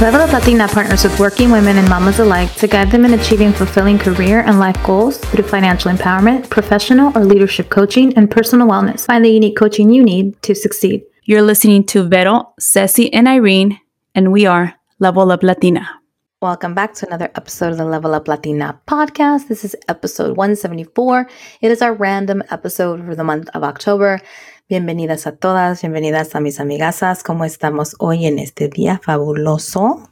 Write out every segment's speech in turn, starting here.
Level Up Latina partners with working women and mamas alike to guide them in achieving fulfilling career and life goals through financial empowerment, professional or leadership coaching, and personal wellness. Find the unique coaching you need to succeed. You're listening to Vero, Ceci, and Irene, and we are Level Up Latina. Welcome back to another episode of the Level Up Latina podcast. This is episode 174. It is our random episode for the month of October. Bienvenidas a todas, bienvenidas a mis amigasas. ¿Cómo estamos hoy en este día fabuloso?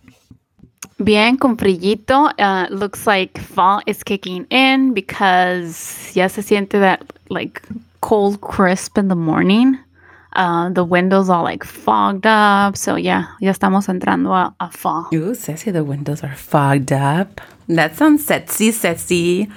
Bien, con frillito. Uh, looks like fall is kicking in because ya se siente that like cold crisp in the morning. Uh, the windows are like fogged up. So yeah, ya estamos entrando a, a fall. Ooh, Ceci, the windows are fogged up. That sounds sexy, sexy.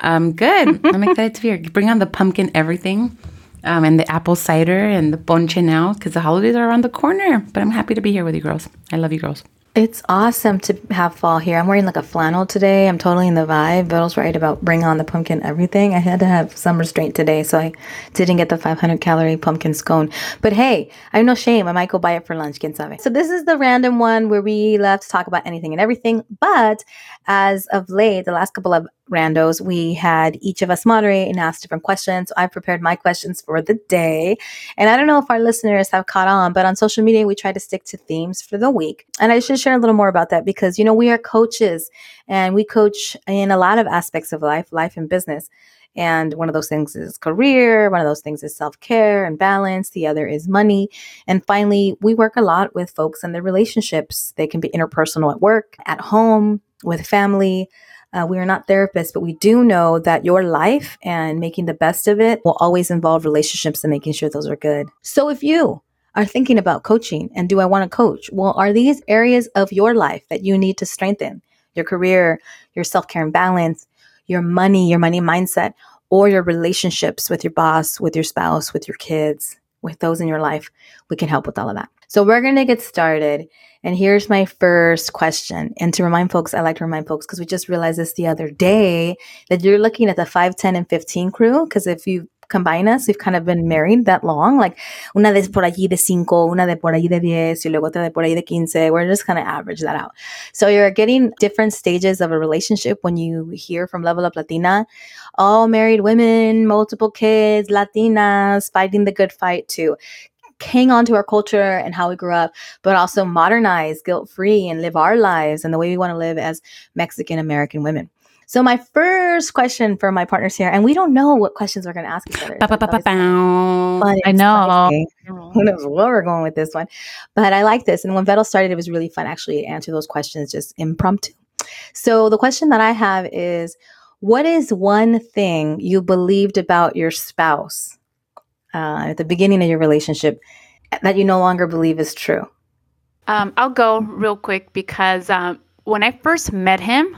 Um, good. I'm excited to hear. Bring on the pumpkin everything um, and the apple cider and the ponche now because the holidays are around the corner. But I'm happy to be here with you girls. I love you girls. It's awesome to have fall here. I'm wearing like a flannel today. I'm totally in the vibe. Bill's right about bring on the pumpkin everything. I had to have some restraint today, so I didn't get the 500 calorie pumpkin scone. But hey, I have no shame. I might go buy it for lunch, quien sabe. So this is the random one where we love to talk about anything and everything. But as of late, the last couple of randos, we had each of us moderate and ask different questions. So I prepared my questions for the day. And I don't know if our listeners have caught on, but on social media, we try to stick to themes for the week. And I should share a little more about that because, you know, we are coaches and we coach in a lot of aspects of life, life and business. And one of those things is career, one of those things is self care and balance, the other is money. And finally, we work a lot with folks and their relationships. They can be interpersonal at work, at home, with family. Uh, we are not therapists, but we do know that your life and making the best of it will always involve relationships and making sure those are good. So if you are thinking about coaching and do I want to coach? Well, are these areas of your life that you need to strengthen? Your career, your self care and balance, your money, your money mindset, or your relationships with your boss, with your spouse, with your kids, with those in your life? We can help with all of that. So we're going to get started. And here's my first question. And to remind folks, I like to remind folks because we just realized this the other day that you're looking at the 5, 10, and 15 crew. Because if you combine us, we've kind of been married that long. Like una de por allí de cinco, una de por allí de diez, y luego otra de por allí de quince. We're just kind of average that out. So you're getting different stages of a relationship when you hear from Level Up Latina. All married women, multiple kids, Latinas, fighting the good fight to hang on to our culture and how we grew up, but also modernize guilt free and live our lives and the way we want to live as Mexican American women. So my first question for my partners here, and we don't know what questions we're going to ask each other. I know. Who knows where we're going with this one? But I like this. And when Vettel started, it was really fun actually to answer those questions just impromptu. So the question that I have is, what is one thing you believed about your spouse uh, at the beginning of your relationship that you no longer believe is true? Um, I'll go real quick because um, when I first met him,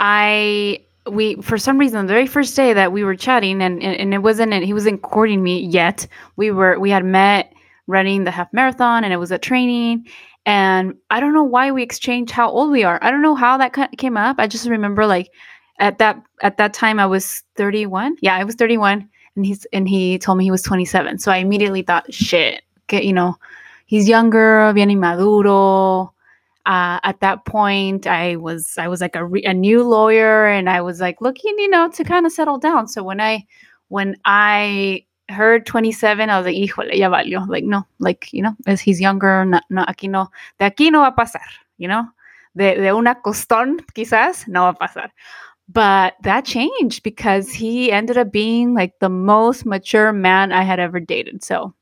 I we for some reason the very first day that we were chatting and and, and it wasn't he wasn't courting me yet. We were we had met running the half marathon and it was a training and I don't know why we exchanged how old we are. I don't know how that came up. I just remember like at that at that time I was 31. Yeah, I was 31 and he's and he told me he was 27. So I immediately thought, shit, get you know, he's younger, bien maduro. Uh, at that point, I was I was like a, re- a new lawyer, and I was like looking, you know, to kind of settle down. So when I when I heard 27, I was like, híjole, ya valió. Like, no, like, you know, as he's younger, no, no, aquí no, de aquí no va a pasar, you know, de, de una costón, quizás, no va a pasar. But that changed because he ended up being like the most mature man I had ever dated. So,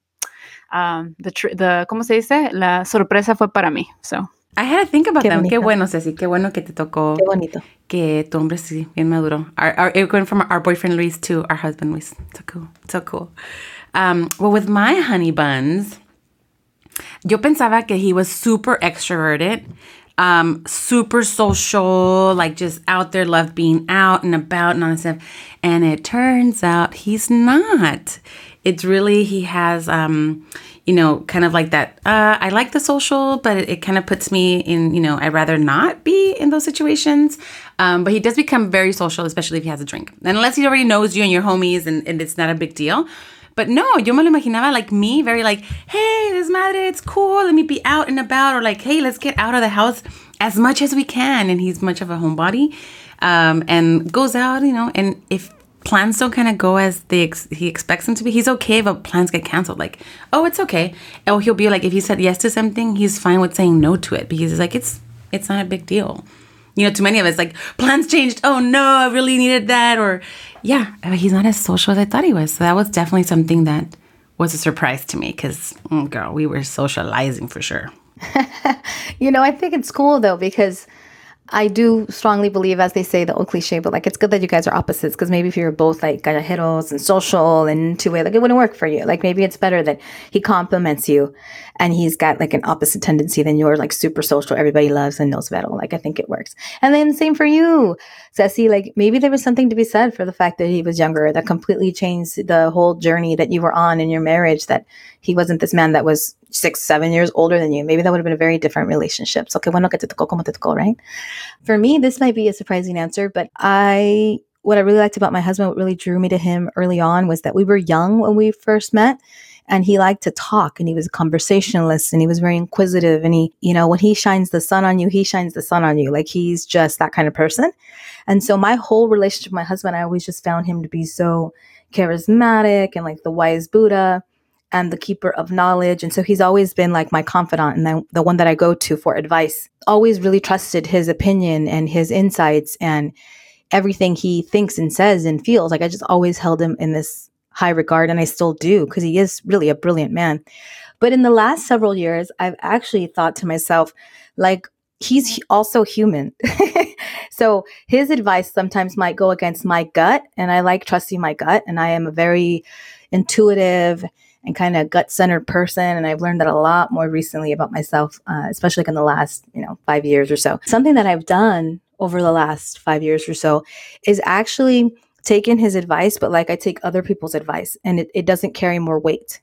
um, the, tr- the, ¿cómo se dice? La sorpresa fue para mí. So, I had to think about qué them. Bonito. Qué bueno, Ceci. Qué bueno que te tocó. Qué bonito. Que tu hombre sí, bien maduro. Our, our, it went from our boyfriend Luis to our husband Luis. So cool. So cool. Um, well, with my honey buns, yo pensaba que he was super extroverted, um, super social, like just out there, loved being out and about and all that stuff. And it turns out he's not. It's really, he has, um, you know, kind of like that. Uh, I like the social, but it, it, kind of puts me in, you know, I'd rather not be in those situations. Um, but he does become very social, especially if he has a drink. And unless he already knows you and your homies and, and it's not a big deal. But no, yo me lo imaginaba like me, very like, hey, this madre, it's cool. Let me be out and about. Or like, hey, let's get out of the house as much as we can. And he's much of a homebody um, and goes out, you know. And if plans don't kind of go as they ex- he expects them to be, he's okay if plans get canceled. Like, oh, it's okay. Or he'll be like, if he said yes to something, he's fine with saying no to it because he's like, it's it's not a big deal. You know, too many of us like plans changed. Oh no, I really needed that. Or yeah, he's not as social as I thought he was. So that was definitely something that was a surprise to me because, mm, girl, we were socializing for sure. you know, I think it's cool though because I do strongly believe, as they say, the old cliche, but like it's good that you guys are opposites because maybe if you're both like gallejeros and social and into it, like it wouldn't work for you. Like maybe it's better that he compliments you and he's got like an opposite tendency than you're like super social, everybody loves and knows better. Like I think it works. And then same for you, Ceci. Like maybe there was something to be said for the fact that he was younger that completely changed the whole journey that you were on in your marriage, that he wasn't this man that was six, seven years older than you. Maybe that would have been a very different relationship. So, que bueno que te tocó como te tocó, right? For me, this might be a surprising answer, but I, what I really liked about my husband, what really drew me to him early on was that we were young when we first met and he liked to talk and he was a conversationalist and he was very inquisitive and he you know when he shines the sun on you he shines the sun on you like he's just that kind of person and so my whole relationship with my husband i always just found him to be so charismatic and like the wise buddha and the keeper of knowledge. And so he's always been like my confidant and the, the one that I go to for advice. Always really trusted his opinion and his insights and everything he thinks and says and feels. Like I just always held him in this high regard and I still do because he is really a brilliant man. But in the last several years, I've actually thought to myself, like, he's also human. so his advice sometimes might go against my gut, and I like trusting my gut. And I am a very intuitive and kind of gut centered person. And I've learned that a lot more recently about myself, uh, especially like in the last, you know, five years or so. Something that I've done over the last five years or so is actually taken his advice, but like I take other people's advice and it, it doesn't carry more weight.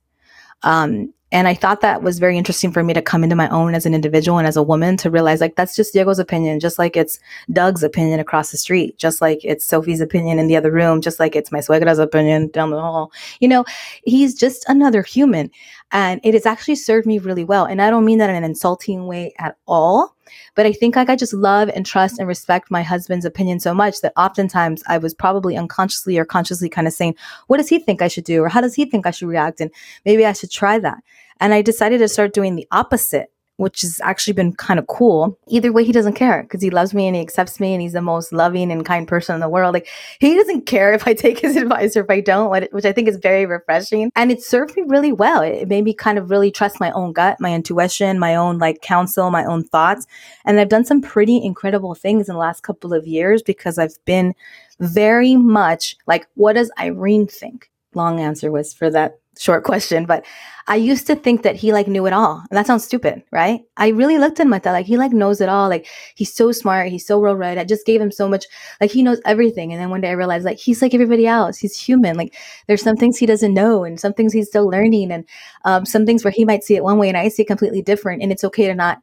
Um, and I thought that was very interesting for me to come into my own as an individual and as a woman to realize like that's just Diego's opinion, just like it's Doug's opinion across the street, just like it's Sophie's opinion in the other room, just like it's my suegra's opinion down the hall. You know, he's just another human. And it has actually served me really well. And I don't mean that in an insulting way at all. But I think like I just love and trust and respect my husband's opinion so much that oftentimes I was probably unconsciously or consciously kind of saying, what does he think I should do? Or how does he think I should react? And maybe I should try that. And I decided to start doing the opposite, which has actually been kind of cool. Either way, he doesn't care because he loves me and he accepts me and he's the most loving and kind person in the world. Like he doesn't care if I take his advice or if I don't, which I think is very refreshing. And it served me really well. It made me kind of really trust my own gut, my intuition, my own like counsel, my own thoughts. And I've done some pretty incredible things in the last couple of years because I've been very much like, what does Irene think? Long answer was for that short question, but I used to think that he like knew it all. And that sounds stupid, right? I really looked at him like he like knows it all. Like he's so smart. He's so well read. I just gave him so much. Like he knows everything. And then one day I realized like he's like everybody else. He's human. Like there's some things he doesn't know and some things he's still learning and um, some things where he might see it one way and I see it completely different. And it's okay to not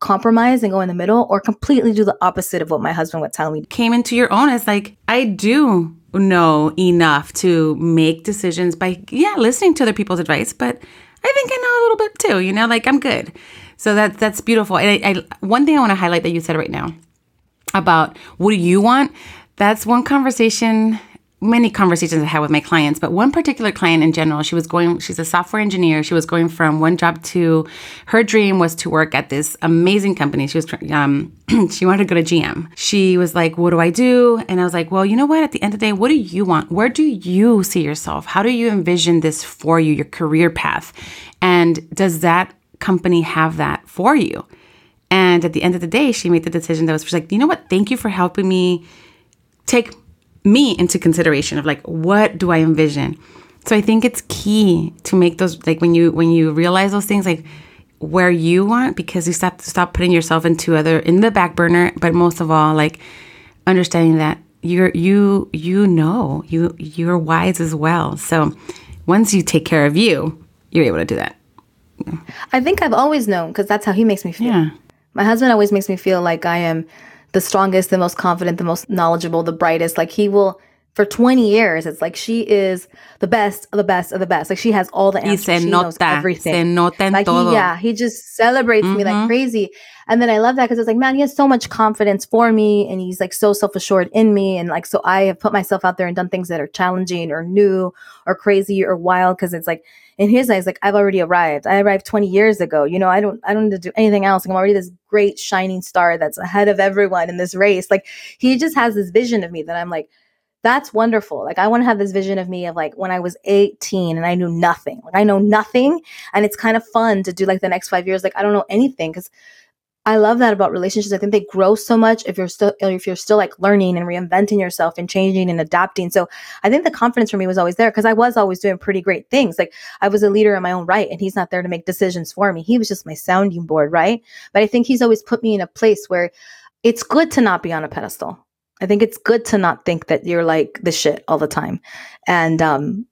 compromise and go in the middle or completely do the opposite of what my husband would tell me. Came into your own as like, I do know enough to make decisions by, yeah, listening to other people's advice, but I think I know a little bit too, you know, like I'm good. So that, that's beautiful. And I, I, one thing I want to highlight that you said right now about what do you want? That's one conversation many conversations I had with my clients, but one particular client in general, she was going, she's a software engineer. She was going from one job to her dream was to work at this amazing company. She was, um, she wanted to go to GM. She was like, what do I do? And I was like, well, you know what? At the end of the day, what do you want? Where do you see yourself? How do you envision this for you, your career path? And does that company have that for you? And at the end of the day, she made the decision that was like, you know what? Thank you for helping me take me into consideration of like what do I envision. So I think it's key to make those like when you when you realize those things like where you want because you stop stop putting yourself into other in the back burner, but most of all like understanding that you're you you know you you're wise as well. So once you take care of you, you're able to do that. I think I've always known because that's how he makes me feel. Yeah. My husband always makes me feel like I am the strongest, the most confident, the most knowledgeable, the brightest. Like he will for 20 years. It's like she is the best of the best of the best. Like she has all the Y answers. se she knows nota, everything. se nota en like todo. He, yeah, he just celebrates me Mhm. like crazy. And then I love that because it's like, man, he has so much confidence for me and he's like so self-assured in me. And like, so I have put myself out there and done things that are challenging or new or crazy or wild. Cause it's like in his eyes, like I've already arrived. I arrived 20 years ago. You know, I don't, I don't need to do anything else. Like, I'm already this great shining star that's ahead of everyone in this race. Like he just has this vision of me that I'm like, that's wonderful. Like I want to have this vision of me of like when I was 18 and I knew nothing. Like I know nothing and it's kind of fun to do like the next 5 years like I don't know anything cuz I love that about relationships. I think they grow so much if you're still if you're still like learning and reinventing yourself and changing and adapting. So I think the confidence for me was always there because I was always doing pretty great things. Like I was a leader in my own right and he's not there to make decisions for me. He was just my sounding board, right? But I think he's always put me in a place where it's good to not be on a pedestal. I think it's good to not think that you're like the shit all the time. And um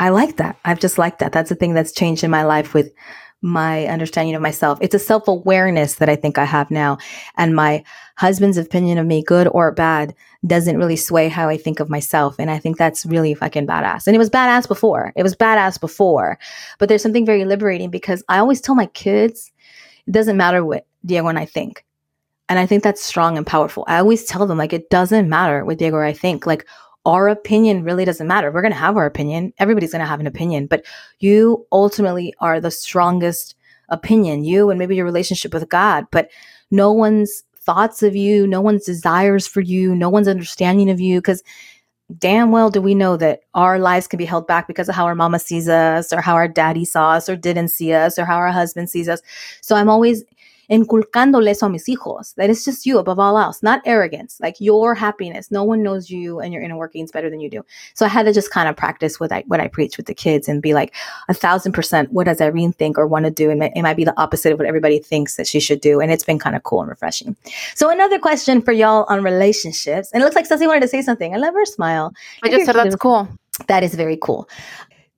I like that. I've just liked that. That's the thing that's changed in my life with my understanding of myself. It's a self awareness that I think I have now. And my husband's opinion of me, good or bad, doesn't really sway how I think of myself. And I think that's really fucking badass. And it was badass before. It was badass before. But there's something very liberating because I always tell my kids, it doesn't matter what Diego and I think. And I think that's strong and powerful. I always tell them, like, it doesn't matter what Diego I think. Like, our opinion really doesn't matter. We're going to have our opinion. Everybody's going to have an opinion, but you ultimately are the strongest opinion, you and maybe your relationship with God, but no one's thoughts of you, no one's desires for you, no one's understanding of you. Because damn well do we know that our lives can be held back because of how our mama sees us or how our daddy saw us or didn't see us or how our husband sees us. So I'm always inculcándole eso a mis hijos that it's just you above all else, not arrogance, like your happiness. No one knows you and your inner workings better than you do. So I had to just kind of practice what I what I preach with the kids and be like a thousand percent. What does Irene think or want to do? And it might be the opposite of what everybody thinks that she should do. And it's been kind of cool and refreshing. So another question for y'all on relationships. And it looks like Ceci wanted to say something. I love her smile. I just said that's cool. That is very cool.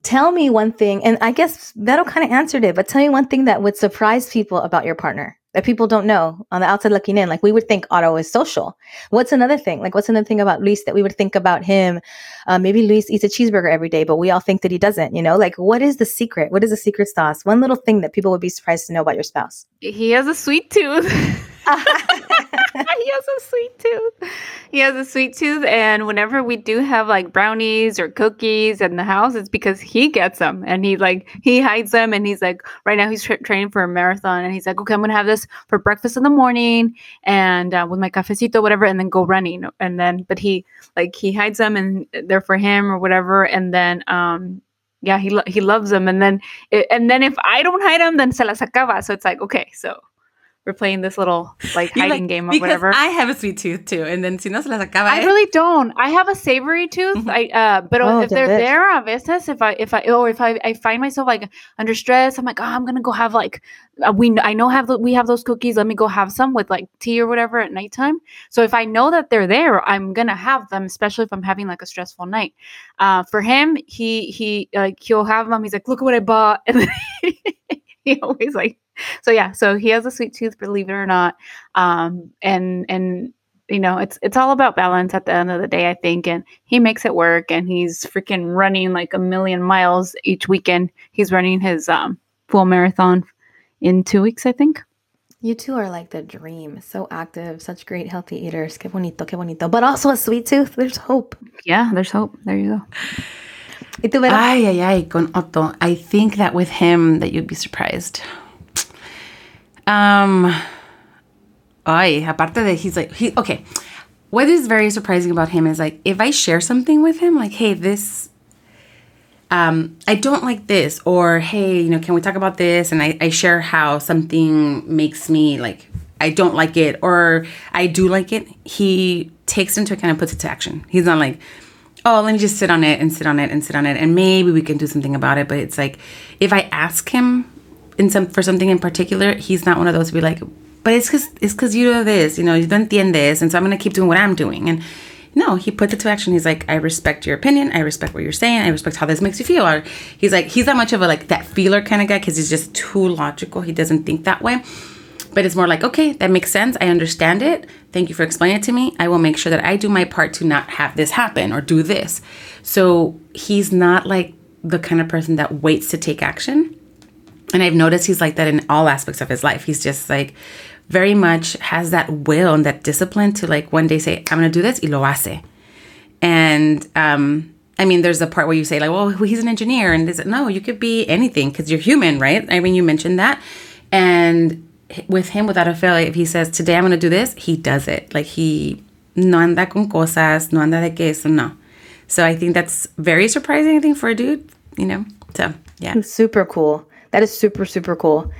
Tell me one thing, and I guess that'll kind of answer it, but tell me one thing that would surprise people about your partner that people don't know on the outside looking in. Like we would think Otto is social. What's another thing? Like what's another thing about Luis that we would think about him? Uh, maybe Luis eats a cheeseburger every day, but we all think that he doesn't. You know, like what is the secret? What is the secret sauce? One little thing that people would be surprised to know about your spouse. He has a sweet tooth. he has a sweet tooth. He has a sweet tooth, and whenever we do have like brownies or cookies in the house, it's because he gets them and he like he hides them, and he's like, right now he's tra- training for a marathon, and he's like, okay, I'm gonna have this for breakfast in the morning and uh, with my cafecito, whatever, and then go running, and then but he like he hides them and they're for him or whatever, and then um yeah he lo- he loves them, and then it, and then if I don't hide them, then se las acaba, so it's like okay, so we're playing this little like You're hiding like, game or because whatever. I have a sweet tooth too, and then si no se las acaba. I eh, really don't. I have a savory tooth. I uh, but Oh, if they're best. there a veces, if I if I or if I, I find myself like under stress, I'm like, oh, I'm gonna go have like uh, we I know have the, we have those cookies. Let me go have some with like tea or whatever at nighttime. So if I know that they're there, I'm gonna have them, especially if I'm having like a stressful night. Uh, for him, he he like he'll have them. He's like, look at what I bought, and then he always like so yeah. So he has a sweet tooth, believe it or not. Um, and and you know it's it's all about balance at the end of the day i think and he makes it work and he's freaking running like a million miles each weekend he's running his um full marathon in two weeks i think You two are like the dream. So active, such great healthy eaters. Que bonito, que bonito. But also a sweet tooth. There's hope. yeah there's hope there you go ¿Y tú, Vero? Ay, ay, ay, con Otto. I think that with him that you'd be surprised. Um, ay, aparte de he's like he okay. What is very surprising about him is like if I share something with him, like hey, this, um, I don't like this, or hey, you know, can we talk about this? And I, I share how something makes me like I don't like it, or I do like it. He takes into account and puts it to action. He's not like, oh, let me just sit on it and sit on it and sit on it, and maybe we can do something about it. But it's like, if I ask him in some for something in particular, he's not one of those to be like, but it's because it's because you know this, you know, you don't entiendes, and so I'm gonna keep doing what I'm doing. And no, he put it to action. He's like, I respect your opinion. I respect what you're saying. I respect how this makes you feel. Or he's like, he's not much of a like that feeler kind of guy because he's just too logical. He doesn't think that way. But it's more like, okay, that makes sense. I understand it. Thank you for explaining it to me. I will make sure that I do my part to not have this happen or do this. So he's not like the kind of person that waits to take action. And I've noticed he's like that in all aspects of his life. He's just like very much has that will and that discipline to like one day say, I'm going to do this y lo hace. And, um, I mean, there's a part where you say like, well, he's an engineer and this, no, you could be anything because you're human, right? I mean, you mentioned that. And with him, without a fail, if he says, today I'm going to do this, he does it. Like he no anda con cosas, no anda de que eso, no. So I think that's very surprising, I think, for a dude, you know? So, yeah. Super cool. That is super, super cool.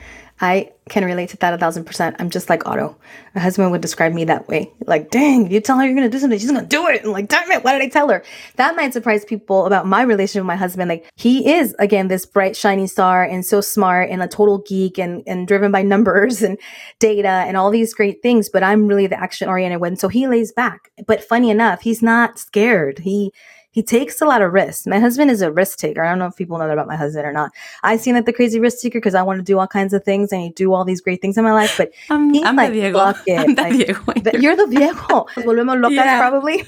I can relate to that a thousand percent. I'm just like Otto. My husband would describe me that way. Like, dang, you tell her you're gonna do something, she's gonna do it. And like, damn it, why did I tell her? That might surprise people about my relationship with my husband. Like, he is again this bright, shining star and so smart and a total geek and, and driven by numbers and data and all these great things. But I'm really the action oriented one. So he lays back. But funny enough, he's not scared. He he takes a lot of risks. My husband is a risk taker. I don't know if people know that about my husband or not. I seem like the crazy risk taker because I want to do all kinds of things and he do all these great things in my life. But I'm, he's I'm like, the fuck it. I'm the Like, but you're the Diego. Volvemos locas Yeah. probably.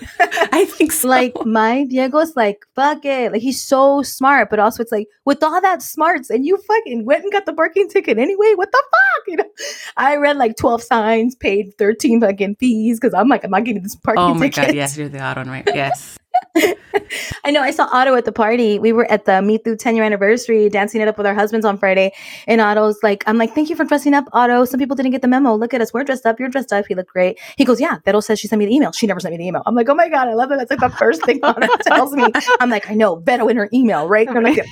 I think so. like my Diego's like, fuck it. Like he's so smart, but also it's like with all that smarts and you fucking went and got the parking ticket anyway. What the fuck? You know, I read like 12 signs, paid 13 fucking fees because I'm like, I'm not getting this parking ticket. oh my ticket. God, yes, you're the odd one, right? Yes. I know. I saw Otto at the party. We were at the Meet Through 10 year anniversary, dancing it up with our husbands on Friday. And Otto's like, I'm like, thank you for dressing up, Otto. Some people didn't get the memo. Look at us. We're dressed up. You're dressed up. He looked great. He goes, Yeah, Vero says she sent me the email. She never sent me the email. I'm like, Oh my God, I love it. That's like the first thing Otto tells me. I'm like, I know, Vero in her email, right? I'm like,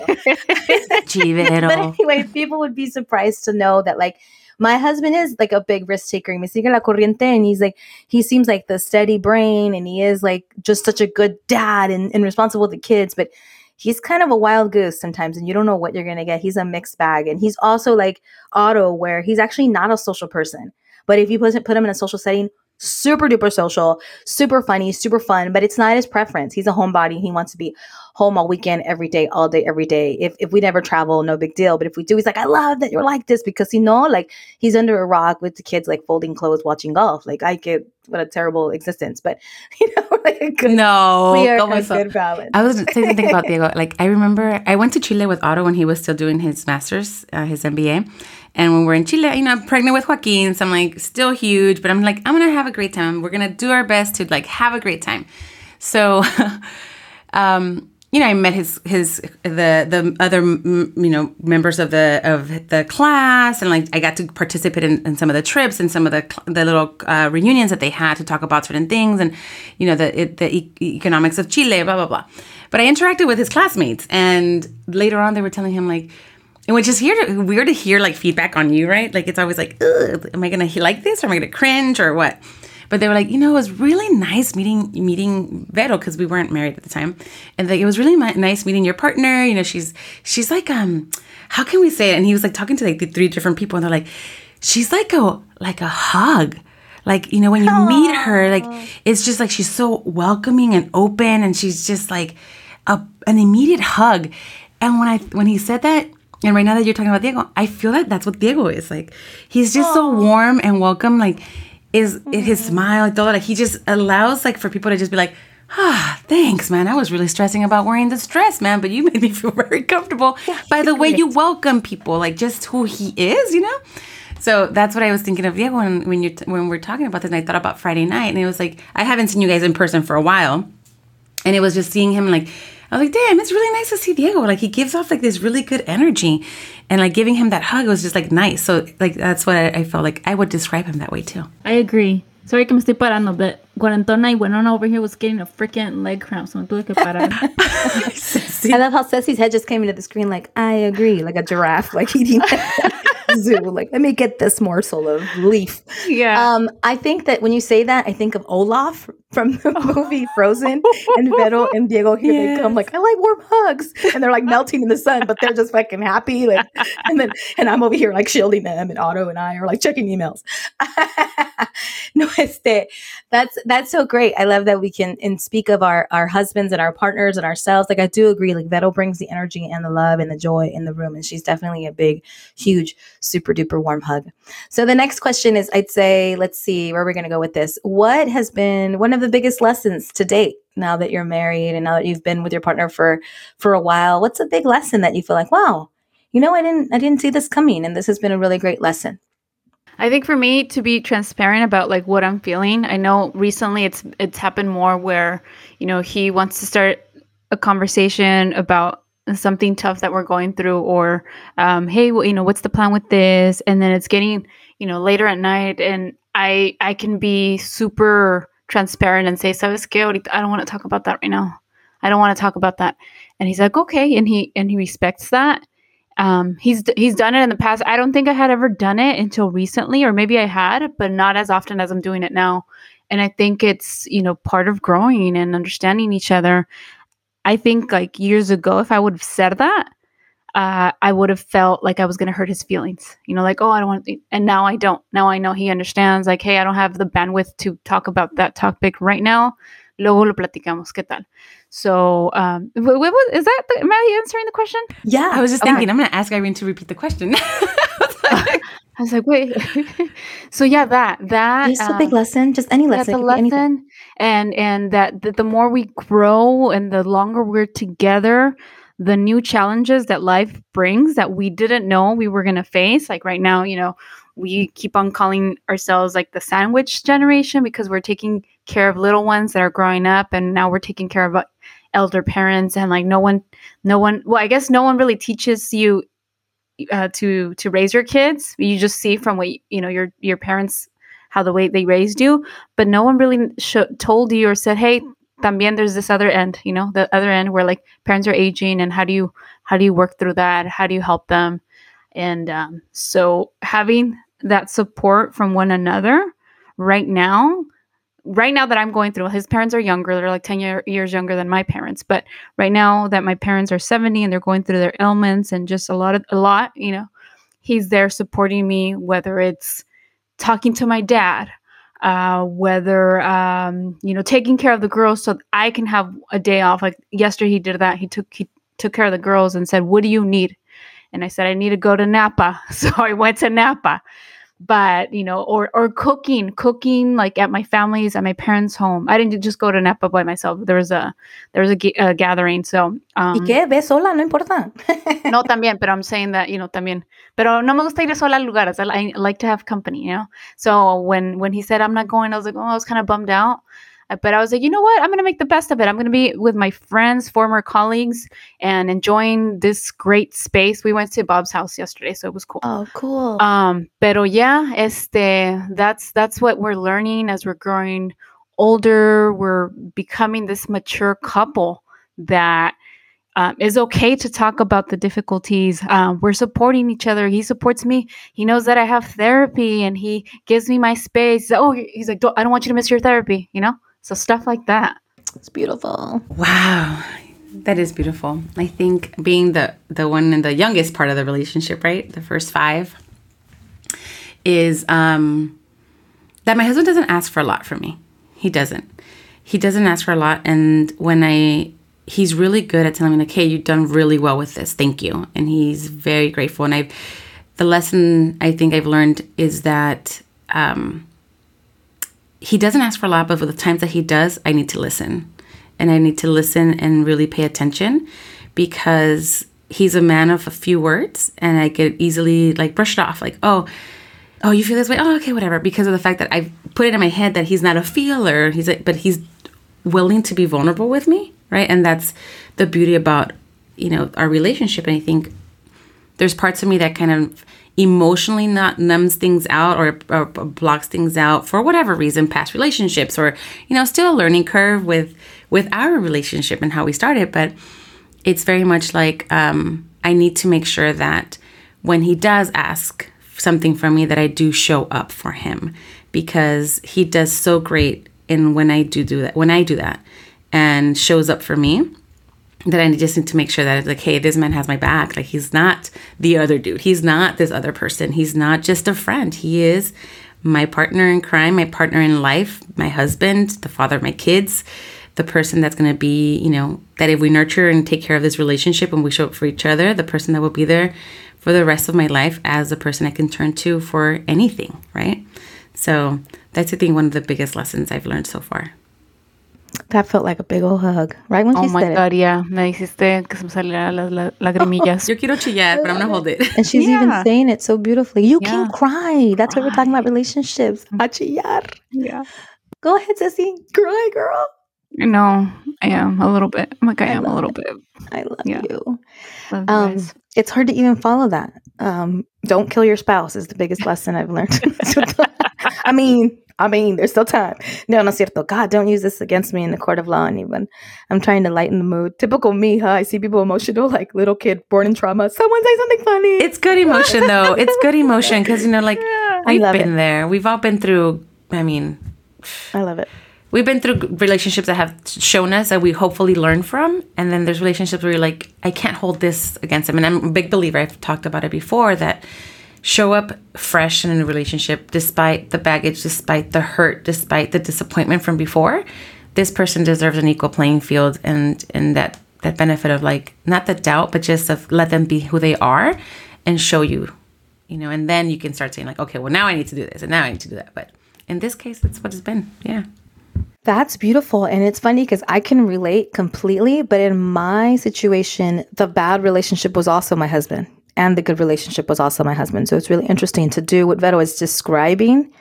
but anyway, people would be surprised to know that like my husband is like a big risk taker. Me sigue la corriente, and he's like he seems like the steady brain, and he is like just such a good dad and, and responsible with the kids, but. He's kind of a wild goose sometimes, and you don't know what you're gonna get. He's a mixed bag, and he's also like Otto, where he's actually not a social person. But if you put put him in a social setting, super duper social, super funny, super fun. But it's not his preference. He's a homebody. He wants to be home all weekend, every day, all day, every day. If if we never travel, no big deal. But if we do, he's like, I love that you're like this because you know, like he's under a rock with the kids, like folding clothes, watching golf. Like I get what a terrible existence, but you know, like good, No. we are ¿cómo a good balance. I was saying something about Diego. Like I remember, I went to Chile with Otto when he was still doing his master's, uh, his MBA. And when we're in Chile, you know, I'm pregnant with Joaquin, so I'm like still huge, but I'm like, I'm gonna have a great time. We're gonna do our best to like have a great time. So, um, you know, I met his his the the other you know members of the of the class, and like I got to participate in, in some of the trips and some of the the little uh, reunions that they had to talk about certain things, and you know the it, the e- economics of Chile, blah blah blah. But I interacted with his classmates, and later on they were telling him like. And which is here to, weird to hear like feedback on you, right? Like it's always like, Ugh, am I gonna like this or am I gonna cringe or what? But they were like, you know, it was really nice meeting meeting Vero because we weren't married at the time, and like it was really mi- nice meeting your partner. You know, she's she's like um, how can we say it? And he was like talking to like the three different people, and they're like, she's like a like a hug. Like you know, when you meet her, like it's just like she's so welcoming and open, and she's just like a an immediate hug. And when I when he said that, and right now that you're talking about Diego, I feel like that's what Diego is like. He's just so warm and welcome. Like, is his smile, todo, like he just allows like for people to just be like, ah, thanks, man. I was really stressing about wearing this dress, man, but you made me feel very comfortable yeah, by the way you welcome people, like just who he is, you know. So that's what I was thinking of Diego when when you when we're talking about this. And I thought about Friday night, and it was like I haven't seen you guys in person for a while, and it was just seeing him like I was like, damn, it's really nice to see Diego. Like he gives off like this really good energy, and like giving him that hug was just like nice. So like that's what I, I felt like I would describe him that way too. I agree. Sorry que me estoy parando, but Cuarentona y Buenona over here was getting a freaking leg cramp, so me tuve que parar. I love how Ceci's head just came into the screen like, I agree, like a giraffe, like eating zoo. Like, let me get this morsel of leaf. yeah. Um, I think that when you say that, I think of Olaf from the movie Frozen and Vero and Diego. Here they come, like, I like warm hugs. And they're like melting in the sun, but they're just fucking happy. Like, and then, and I'm over here like shielding them, and Otto and I are like checking emails. no, este, that's that's so great. I love that we can and speak of our our husbands and our partners and ourselves. Like I do agree. Like Vero brings the energy and the love and the joy in the room, and she's definitely a big, huge, super duper warm hug. So the next question is, I'd say, let's see where we're gonna go with this. What has been one of the biggest lessons to date? Now that you're married and now that you've been with your partner for for a while, what's a big lesson that you feel like, wow, you know, I didn't I didn't see this coming, and this has been a really great lesson. I think for me to be transparent about like what I'm feeling. I know recently it's it's happened more where, you know, he wants to start a conversation about something tough that we're going through or um, hey, well, you know, what's the plan with this? And then it's getting, you know, later at night and I I can be super transparent and say, "Sabes? Ahorita I don't want to talk about that right now. I don't want to talk about that." And he's like, "Okay." And he and he respects that um, he's he's done it in the past. I don't think I had ever done it until recently, or maybe I had, but not as often as I'm doing it now. And I think it's you know part of growing and understanding each other. I think like years ago, if I would have said that, uh, I would have felt like I was going to hurt his feelings. You know, like oh, I don't want. And now I don't. Now I know he understands. Like hey, I don't have the bandwidth to talk about that topic right now. Luego lo platicamos. ¿Qué tal? So, um, what, what, is that? The, am I answering the question? Yeah, I was just thinking, I'm going to ask Irene to repeat the question. I was like, wait. so yeah, that that just a big um, lesson, just any lesson, that's a lesson, anything. and and that the, the more we grow and the longer we're together, the new challenges that life brings that we didn't know we were going to face. Like right now, you know, we keep on calling ourselves like the sandwich generation because we're taking care of little ones that are growing up and now we're taking care of uh, elder parents and like no one no one well i guess no one really teaches you uh, to to raise your kids. You just see from what you know your your parents how the way they raised you but no one really sh- told you or said hey también there's this other end you know the other end where like parents are aging and how do you how do you work through that? How do you help them? And um, so having that support from one another right now right now that I'm going through, his parents are younger. They're like 10 year, years younger than my parents. But right now that my parents are 70 and they're going through their ailments and just a lot of, a lot, you know, he's there supporting me, whether it's talking to my dad, uh, whether, um, you know, taking care of the girls so I can have a day off. Like yesterday he did that. He took, he took care of the girls and said, what do you need? And I said, I need to go to Napa. So I went to Napa but you know or or cooking cooking like at my family's at my parents home. I didn't just go to Napa by myself. There was a there was a, a gathering so um, y qué? Ves sola? No importa. No también but i'm saying that you know también. Pero no me gusta ir sola a lugares I, I like to have company you know? So when when he said i'm not going i was like oh i was kind of bummed out but I was like, you know what? I'm going to make the best of it. I'm going to be with my friends, former colleagues, and enjoying this great space. We went to Bob's house yesterday, so it was cool. Oh, cool. Um, pero yeah, este, that's that's what we're learning as we're growing older. We're becoming this mature couple that um, is okay to talk about the difficulties. Um, we're supporting each other. He supports me. He knows that I have therapy, and he gives me my space. Oh, he's like, I don't want you to miss your therapy. You know. So stuff like that. It's beautiful. Wow. That is beautiful. I think being the the one in the youngest part of the relationship, right? The first 5 is um that my husband doesn't ask for a lot from me. He doesn't. He doesn't ask for a lot and when I he's really good at telling me like, "Hey, you've done really well with this. Thank you." And he's very grateful and I've the lesson I think I've learned is that um he doesn't ask for a lot, but for the times that he does, I need to listen. And I need to listen and really pay attention because he's a man of a few words and I could easily like brush it off, like, oh, oh, you feel this way? Oh, okay, whatever. Because of the fact that I've put it in my head that he's not a feeler. He's like, but he's willing to be vulnerable with me, right? And that's the beauty about, you know, our relationship. And I think there's parts of me that kind of emotionally not numbs things out or, or, blocks things out for whatever reason past relationships or you know still a learning curve with with our relationship and how we started. But it's very much like um, i need to make sure that when he does ask something from me that i do show up for him because he does so great in when i do do that when i do that and shows up for me that I just need to make sure that it's like, hey, this man has my back. Like he's not the other dude. He's not this other person. He's not just a friend. He is my partner in crime, my partner in life, my husband, the father of my kids, the person that's going to be, you know, that if we nurture and take care of this relationship and we show up for each other, the person that will be there for the rest of my life as the person I can turn to for anything, right? So that's, I think, one of the biggest lessons I've learned so far. That felt like a big old hug, right when Oh she my said god, yeah. Me hiciste que se me salieran las la- lagrimillas. Yo quiero chillar, but I'm going to hold it. it. And she's even saying it so beautifully. You can cry. That's what we're talking about relationships. A chillar. yeah. Go ahead, Ceci. Cry, girl. No, I am a little bit. I'm like, I, I am a love little bit. I love Yeah. you. Love Um, guys. it's hard to even follow that. Um, don't kill your spouse is the biggest lesson I've learned. I mean, I mean, there's still time. No, no es cierto. God, don't use this against me in the court of law. And even I'm trying to lighten the mood. Typical me, huh? I see people emotional, like little kid born in trauma. Someone say something funny. It's good emotion, though. It's good emotion because, you know, like, we've love been there. We've all been through, I mean, I love it. We've been through relationships that have shown us that we hopefully learn from and then there's relationships where you're like i can't hold this against them and i'm a big believer i've talked about it before that show up fresh in a relationship despite the baggage despite the hurt despite the disappointment from before. This person deserves an equal playing field and and that that benefit of like not the doubt but just of let them be who they are and show you you know and then you can start saying like okay well now i need to do this and now i need to do that. But in this case that's what it's been. Yeah That's beautiful. And it's funny because I can relate completely. But in my situation, the bad relationship was also my husband, and the good relationship was also my husband. So it's really interesting to do what Vero is describing.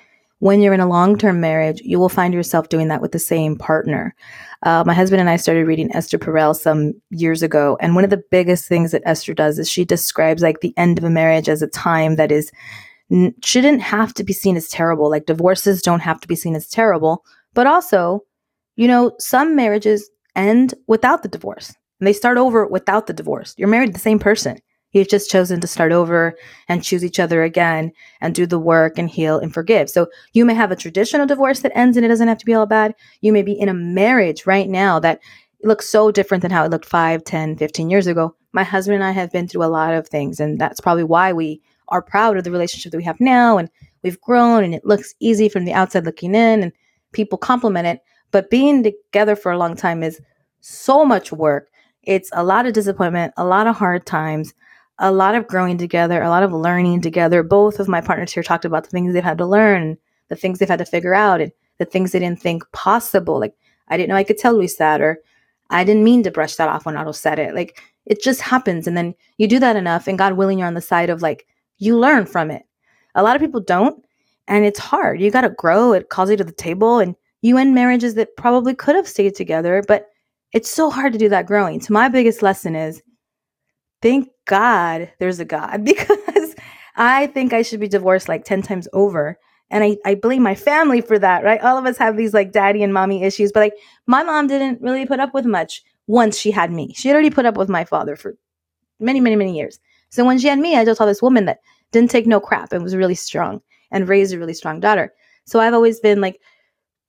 When you're in a long term marriage, you will find yourself doing that with the same partner. Uh, my husband and I started reading Esther Perel some years ago. And one of the biggest things that Esther does is she describes like the end of a marriage as a time that is shouldn't have to be seen as terrible. Like divorces don't have to be seen as terrible, but also, you know, some marriages end without the divorce and they start over without the divorce. You're married to the same person. You've just chosen to start over and choose each other again and do the work and heal and forgive. So you may have a traditional divorce that ends and it doesn't have to be all bad. You may be in a marriage right now that looks so different than how it looked 5, 10, 15 years ago. My husband and I have been through a lot of things, and that's probably why we are proud of the relationship that we have now. And we've grown, and it looks easy from the outside looking in, and people compliment it. But being together for a long time is so much work. It's a lot of disappointment, a lot of hard times, a lot of growing together, a lot of learning together. Both of my partners here talked about the things they've had to learn, the things they've had to figure out, and the things they didn't think possible. Like, I didn't know I could tell Luis that, or I didn't mean to brush that off when Otto said it. Like, it just happens. And then you do that enough, and God willing, you're on the side of like, you learn from it. A lot of people don't, and it's hard. You got to grow. It calls you to the table, and you end marriages that probably could have stayed together, but it's so hard to do that growing. So, my biggest lesson is thank God there's a God because I think I should be divorced like 10 times over. And I, I blame my family for that, right? All of us have these like daddy and mommy issues, but like my mom didn't really put up with much once she had me. She had already put up with my father for many, many, many years. So when she had me, I just saw this woman that didn't take no crap and was really strong and raised a really strong daughter. So I've always been like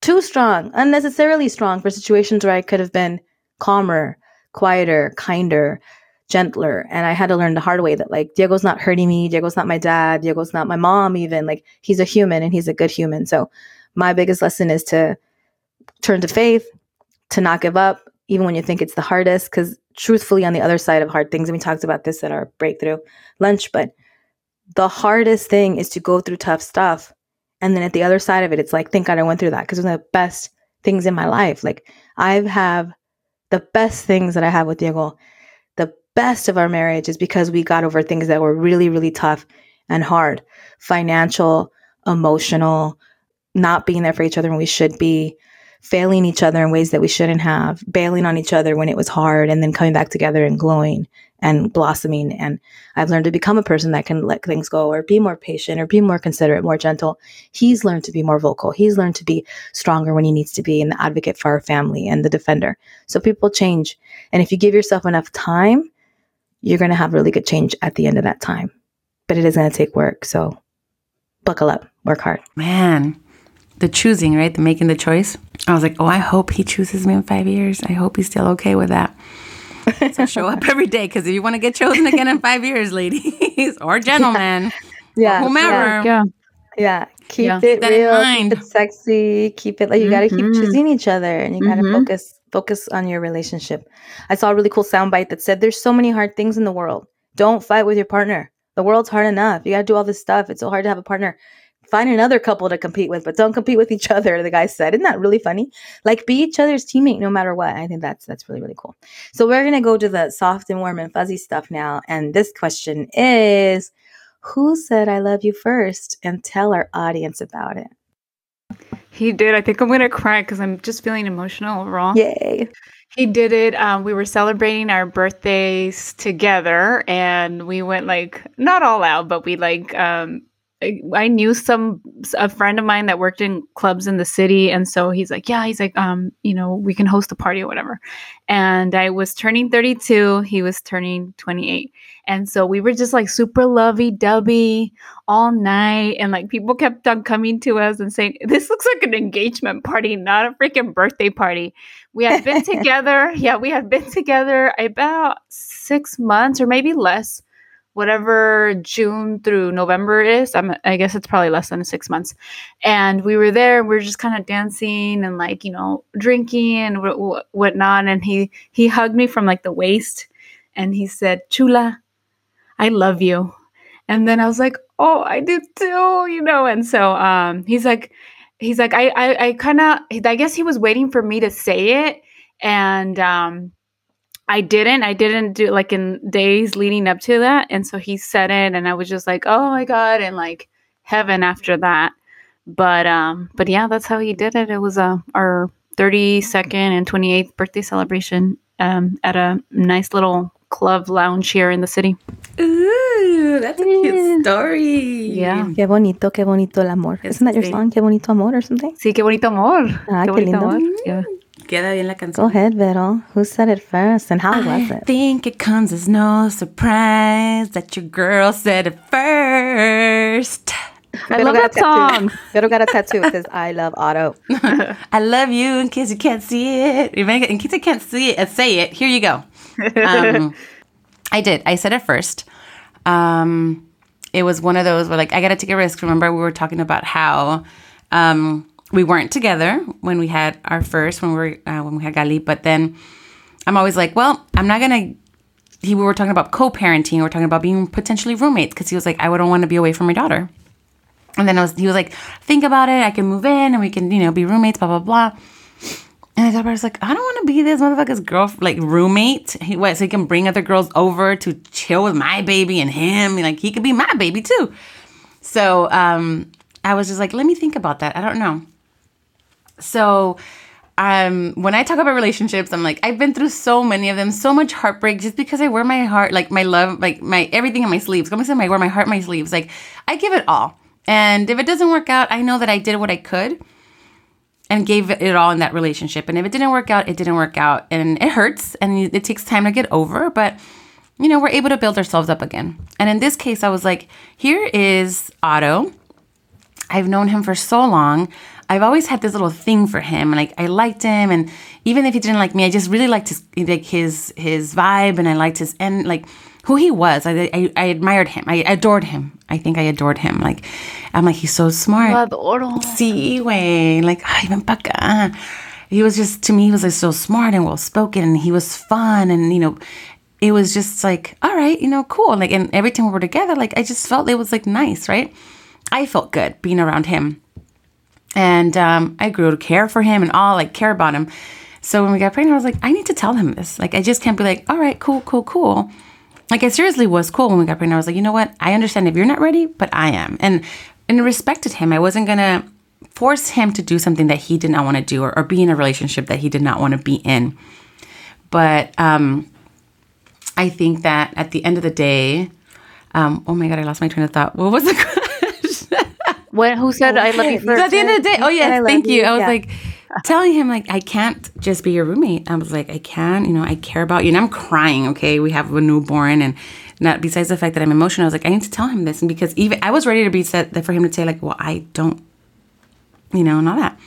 too strong, unnecessarily strong for situations where I could have been calmer, quieter, kinder, gentler. And I had to learn the hard way that like Diego's not hurting me. Diego's not my dad. Diego's not my mom, even. Like he's a human and he's a good human. So my biggest lesson is to turn to faith, to not give up, even when you think it's the hardest. Because truthfully, on the other side of hard things, and we talked about this at our breakthrough lunch, but the hardest thing is to go through tough stuff. And then at the other side of it, it's like, thank God I went through that because one of the best things in my life. Like I have the best things that I have with Diego the best of our marriage is because we got over things that were really, really tough and hard financial, emotional, not being there for each other when we should be, failing each other in ways that we shouldn't have, bailing on each other when it was hard, and then coming back together and glowing and blossoming. And I've learned to become a person that can let things go or be more patient or be more considerate, more gentle. He's learned to be more vocal. He's learned to be stronger when he needs to be and the advocate for our family and the defender. So people change. And if you give yourself enough time, you're going to have really good change at the end of that time. But it is going to take work. So buckle up, work hard. Man, the choosing, right? The making the choice. I was like, oh, I hope he chooses me in five years. I hope he's still okay with that. So show up every day because if you want to get chosen again in five years, ladies or gentlemen, Yeah. whomever, Yeah. Yeah, keep Yeah. it Keep that real, mind. keep it sexy, keep it like you got to keep choosing each other, and you got to Mhm. focus focus on your relationship. I saw a really cool soundbite that said, "There's so many hard things in the world. Don't fight with your partner. The world's hard enough. You got to do all this stuff. It's so hard to have a partner. Find another couple to compete with, but don't compete with each other." The guy said, "Isn't that really funny? Like, be each other's teammate no matter what." I think that's that's really really cool. So we're gonna go to the soft and warm and fuzzy stuff now, and this question is. Who said I love you first? And tell our audience about it. He did. I think I'm gonna cry because I'm just feeling emotional overall. Yay. He did it. Um, we were celebrating our birthdays together, and we went like not all out, but we like. Um, I, knew some a friend of mine that worked in clubs in the city, and so he's like, "Yeah, he's like, um, you know, we can host a party or whatever." And I was turning 32. He was turning 28, and so we were just like super lovey dovey all night, and like people kept on coming to us and saying, "This looks like an engagement party, not a freaking birthday party." We had been together. Yeah, we had been together about six months or maybe less, whatever June through November is. I'm, I guess it's probably less than six months. And we were there. And We are just kind of dancing and like you know drinking and wh- wh- whatnot. And he he hugged me from like the waist, and he said, "Chula, I love you." And then I was like, "Oh, I do too," you know. And so um, he's like he's like i i, I kind of i guess he was waiting for me to say it and um i didn't i didn't do like in days leading up to that and so he said it and i was just like oh my god and like heaven after that but um but yeah that's how he did it it was uh, our 32nd and 28th birthday celebration um at a nice little club lounge here in the city Ooh, that's a cute story. Yeah. Qué bonito, qué bonito el amor. Isn't that your song? Qué bonito amor or something? sí qué bonito amor Ah, qué qué bonito lindo. amor yeah. Queda bien la Go ahead, Vero. Who said it first and how was it? I think it comes as no surprise that your girl said it first. i Vero love got that a tattoo. song Vero got a tattoo. It says, I love Otto. I love you in case you can't see it. If I- In case I can't see it, say it. Here you go. Um, I did. I said it first. Um, it was one of those where, like, I got to take a risk. Remember, we were talking about how um, we weren't together when we had our first, when we were uh, when we had Gali. But then I'm always like, well, I'm not gonna. He, we were talking about co-parenting. We are talking about being potentially roommates because he was like, I wouldn't want to be away from my daughter. And then I was, he was like, think about it. I can move in and we can, you know, be roommates, blah, blah, blah. And I thought I was like, I don't want to be this motherfucker's girl, like roommate. He what? So he can bring other girls over to chill with my baby and him. Like he could be my baby too. So um, I was just like, let me think about that. I don't know. So um, when I talk about relationships, I'm like, I've been through so many of them, so much heartbreak just because I wear my heart, like my love, like my everything in my sleeves. Come say I wear my heart my sleeves. Like I give it all. And if it doesn't work out, I know that I did what I could and gave it all in that relationship. And if it didn't work out, it didn't work out. And it hurts and it takes time to get over, but you know, we're able to build ourselves up again. And in this case, I was like, here is Otto. I've known him for so long. I've always had this little thing for him, and like I liked him, and even if he didn't like me, I just really liked his like his his vibe, and I liked his and like who he was. I I, I admired him. I adored him. I think I adored him. Like I'm like he's so smart. Sí, güey. Like, ay, ven pa' acá. He was just, to me, he was like so smart and well spoken and he was fun. And, you know, it was just like, all right, you know, cool. Like, and every time we were together, like, I just felt it was like nice, right? I felt good being around him. And um, I grew to care for him and all, like, care about him. So when we got pregnant, I was like, I need to tell him this. Like, I just can't be like, all right, cool, cool, cool. Like, I seriously was cool when we got pregnant. I was like, you know what? I understand if you're not ready, but I am. And and respected him. I wasn't gonna force him to do something that he did not want to do or, or be in a relationship that he did not want to be in. But um, I think that at the end of the day, um, oh my god, I lost my train of thought. What was the? When who said I love you first? at the end of the day, oh I yes, thank you. you, I was yeah. like telling him like I can't just be your roommate. I was like I can, you know, I care about you, and I'm crying. Okay, we have a newborn, and not besides the fact that I'm emotional. I was like I need to tell him this, and because even I was ready to be set for him to say like, well, I don't, you know, and all that.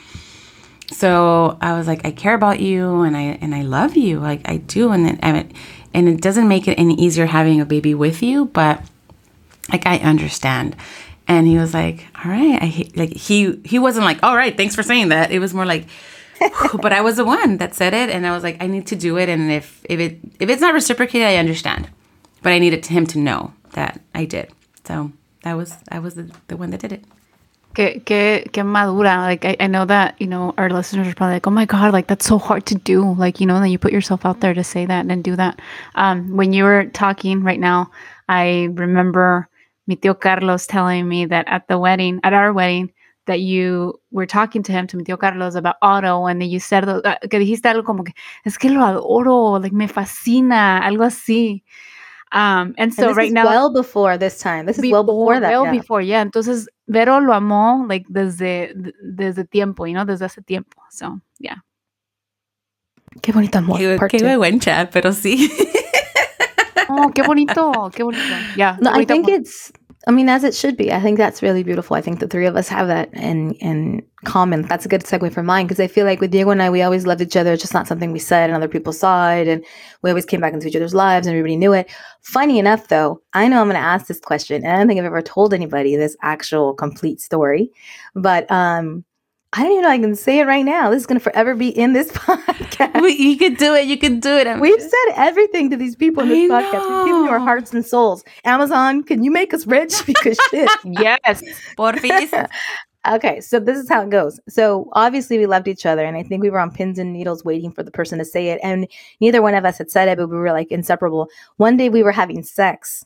So I was like, I care about you, and I and I love you, like I do, and then and it, and it doesn't make it any easier having a baby with you, but like I understand. And he was like, "All right." I like he he wasn't like, "All right, thanks for saying that." It was more like, but I was the one that said it, and I was like, "I need to do it." And if if it if it's not reciprocated, I understand, but I needed him to know that I did. So that was I was the, the one that did it. Que, que, que madura. Like, I, I know that, you know, our listeners are probably like, oh my God, like, that's so hard to do. Like, you know, that you put yourself out there to say that and do that. Um, when you were talking right now, I remember mi tío Carlos telling me that at the wedding, at our wedding, that you were talking to him, to mi tío Carlos, about Otto, and then you said, uh, que dijiste algo como que, es que lo adoro, like, me fascina, algo así. Um, and And so this right is now, well before this time. This is well before that. well yeah. before, yeah. Entonces, Vero lo amó, like, desde, de- desde tiempo, you know, desde hace tiempo. So, yeah. Qué bonito amor. Qué, part qué two. vergüenza, pero sí. Oh, qué bonito, qué bonito. Yeah. No, qué I think it's. I mean, as it should be. I think that's really beautiful. I think the three of us have that in in common. That's a good segue for mine because I feel like with Diego and I, we always loved each other. It's just not something we said, and other people saw it, and we always came back into each other's lives, and everybody knew it. Funny enough, though, I know I'm going to ask this question, and I don't think I've ever told anybody this actual complete story, but um, I don't even know I can say it right now. This is going to forever be in this podcast. Wait, you could do it. You could do it. I'm- We've said everything to these people in this I podcast. We've given you our hearts and souls. Amazon, can you make us rich? Because shit. Yes. Porfis. okay, so this is how it goes. So obviously we loved each other, and I think we were on pins and needles waiting for the person to say it. And neither one of us had said it, but we were like inseparable. One day we were having sex,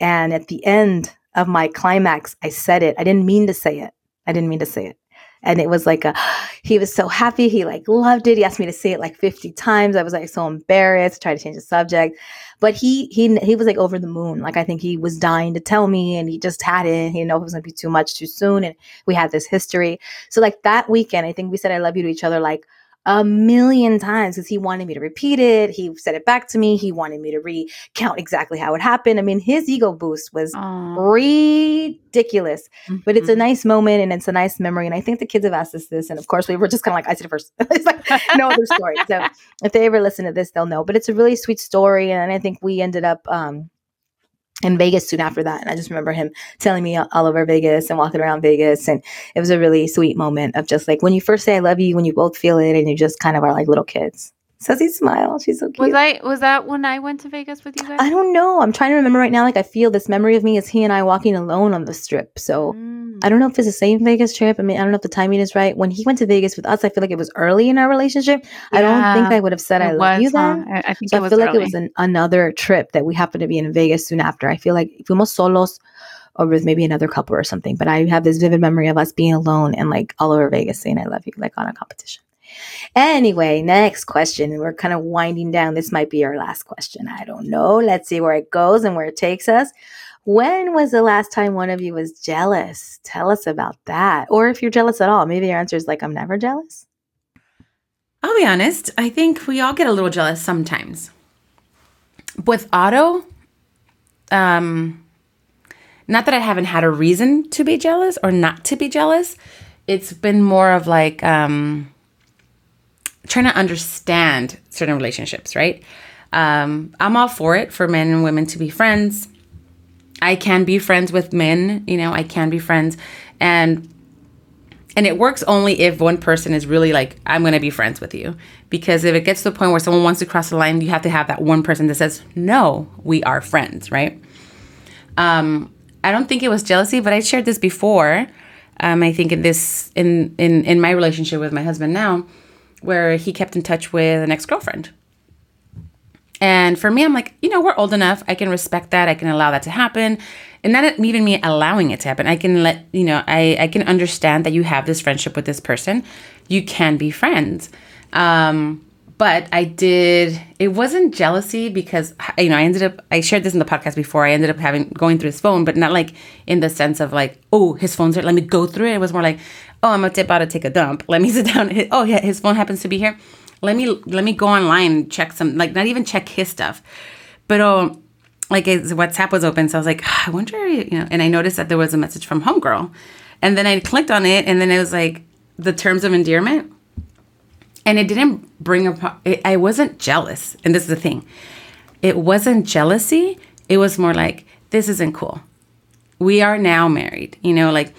and at the end of my climax, I said it. I didn't mean to say it. I didn't mean to say it. And it was like a, he was so happy. He like loved it. He asked me to say it like 50 times. I was like so embarrassed, tried to change the subject. But he he he was like over the moon. Like I think he was dying to tell me and he just had it. He didn't know it was gonna be too much too soon. And we had this history. So like that weekend, I think we said I love you to each other like a million times because he wanted me to repeat it. He said it back to me. He wanted me to recount exactly how it happened. I mean, his ego boost was Aw. ridiculous. But it's a nice moment and it's a nice memory. And I think the kids have asked us this. And of course, we were just kind of like, I said it first. it's like no other story. So if they ever listen to this, they'll know. But it's a really sweet story. And I think we ended up um, in Vegas soon after that. And I just remember him telling me all over Vegas and walking around Vegas. And it was a really sweet moment of just like when you first say I love you, when you both feel it and you just kind of are like little kids. Says he smile. She's so cute. Was I was that when I went to Vegas with you guys? I don't know. I'm trying to remember right now. Like I feel this memory of me is he and I walking alone on the strip. So Mm. I don't know if it's the same Vegas trip. I mean, I don't know if the timing is right. When he went to Vegas with us, I feel like it was early in our relationship. I don't think I would have said I It love you was, huh? then. I, I think So I was feel like it was an, another trip that we happened to be in Vegas soon after. I feel like fuimos solos or with maybe another couple or something. But I have this vivid memory of us being alone and like all over Vegas saying I love you, like on a competition. Anyway, next question. We're kind of winding down. This might be our last question. I don't know. Let's see where it goes and where it takes us. When was the last time one of you was jealous? Tell us about that. Or if you're jealous at all, maybe your answer is like, I'm never jealous. I'll be honest. I think we all get a little jealous sometimes. With Otto, um, not that I haven't had a reason to be jealous or not to be jealous. It's been more of like um, trying to understand certain relationships, right? Um, I'm all for it for men and women to be friends. I can be friends with men, you know, I can be friends. And and it works only if one person is really like, I'm going to be friends with you. Because if it gets to the point where someone wants to cross the line, you have to have that one person that says, No, we are friends, right? Um, I don't think it was jealousy, but I shared this before. Um, I think in this in in in my relationship with my husband now, where he kept in touch with an ex girlfriend. And for me, I'm like, you know, we're old enough. I can respect that. I can allow that to happen. And not even me allowing it to happen. I can let, you know, I, I can understand that you have this friendship with this person. You can be friends. Um, but I did, it wasn't jealousy because, you know, I ended up, I shared this in the podcast before. I ended up having, going through his phone, but not like in the sense of like, oh, his phone's there. Let me go through it. It was more like, oh, I'm to take a dump. Let me sit down. Oh, yeah, his phone happens to be here let me let me go online and check some like not even check his stuff but um like his whatsapp was open so i was like i wonder you know and i noticed that there was a message from homegirl and then i clicked on it and then it was like the terms of endearment and it didn't bring up i wasn't jealous and this is the thing it wasn't jealousy it was more like this isn't cool we are now married. You know, like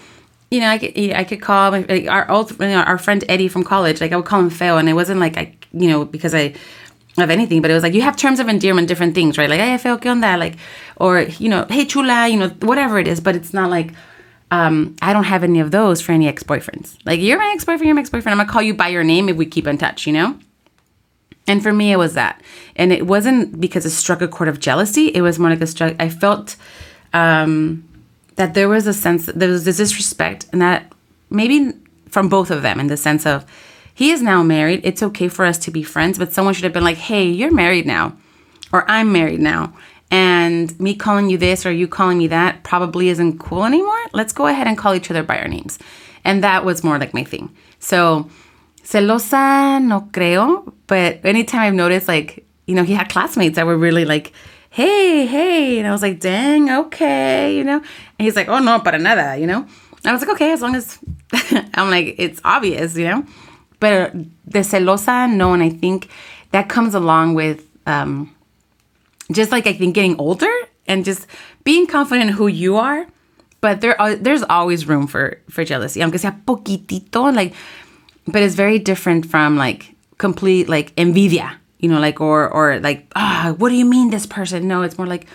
you know, I could, I could call like our old, you know, our friend Eddie from college. Like I would call him Phil, and it wasn't like I, you know, because I of anything, but it was like you have terms of endearment, different things, right? Like, hey, Phil, ¿qué onda? Like, or you know, hey, chula, you know, whatever it is. But it's not like um, I don't have any of those for any ex boyfriends. Like, you're my ex boyfriend, you're my ex boyfriend. I'm gonna call you by your name if we keep in touch, you know. And for me, it was that, and it wasn't because it struck a chord of jealousy. It was more like a struck. I felt. Um, that there was a sense that there was this disrespect and that maybe from both of them in the sense of he is now married it's okay for us to be friends but someone should have been like hey you're married now or i'm married now and me calling you this or you calling me that probably isn't cool anymore let's go ahead and call each other by our names and that was more like my thing so celosa no creo but anytime i've noticed like you know he had classmates that were really like hey, hey. And I was like, dang, okay, you know? And he's like, oh, no, para nada, you know? I was like, okay, as long as I'm like, it's obvious, you know? But the celosa, no, and I think that comes along with um, just like I think getting older and just being confident in who you are. But there are, there's always room for for jealousy, aunque sea poquitito, like. But it's very different from like complete like envidia, you know, like or or like ah, what do you mean this person? No, it's more like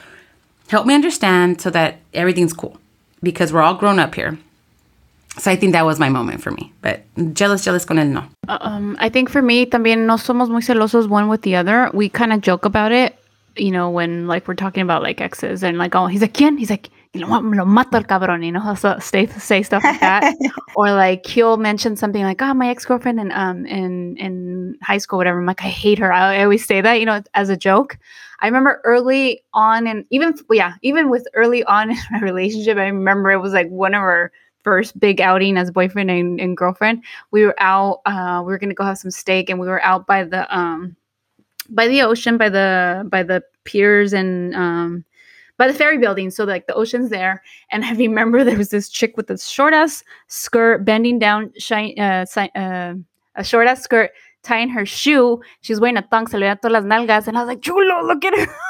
help me understand so that everything's cool because we're all grown up here. So I think that was my moment for me. But jealous, jealous con él no. Um, I think for me también no somos muy celosos one with the other. We kind of joke about it, you know, when like we're talking about like exes and like oh he's like quién? He's like you know what, lo mato el cabrón, you know, so say say stuff like that, or like he'll mention something like, "Oh, my ex girlfriend in um in in high school, whatever." I'm like, I hate her. I, I always say that, you know, as a joke. I remember early on, and even yeah, even with early on in my relationship, I remember it was like one of our first big outing as boyfriend and, and girlfriend. We were out. Uh, we were gonna go have some steak, and we were out by the um by the ocean, by the by the piers and um by the ferry building. So like the ocean's there. And I remember there was this chick with this short ass skirt bending down, shine, uh, uh, a short ass skirt, tying her shoe. She's wearing a thong, se le todas las nalgas. And I was like, Chulo, look at her.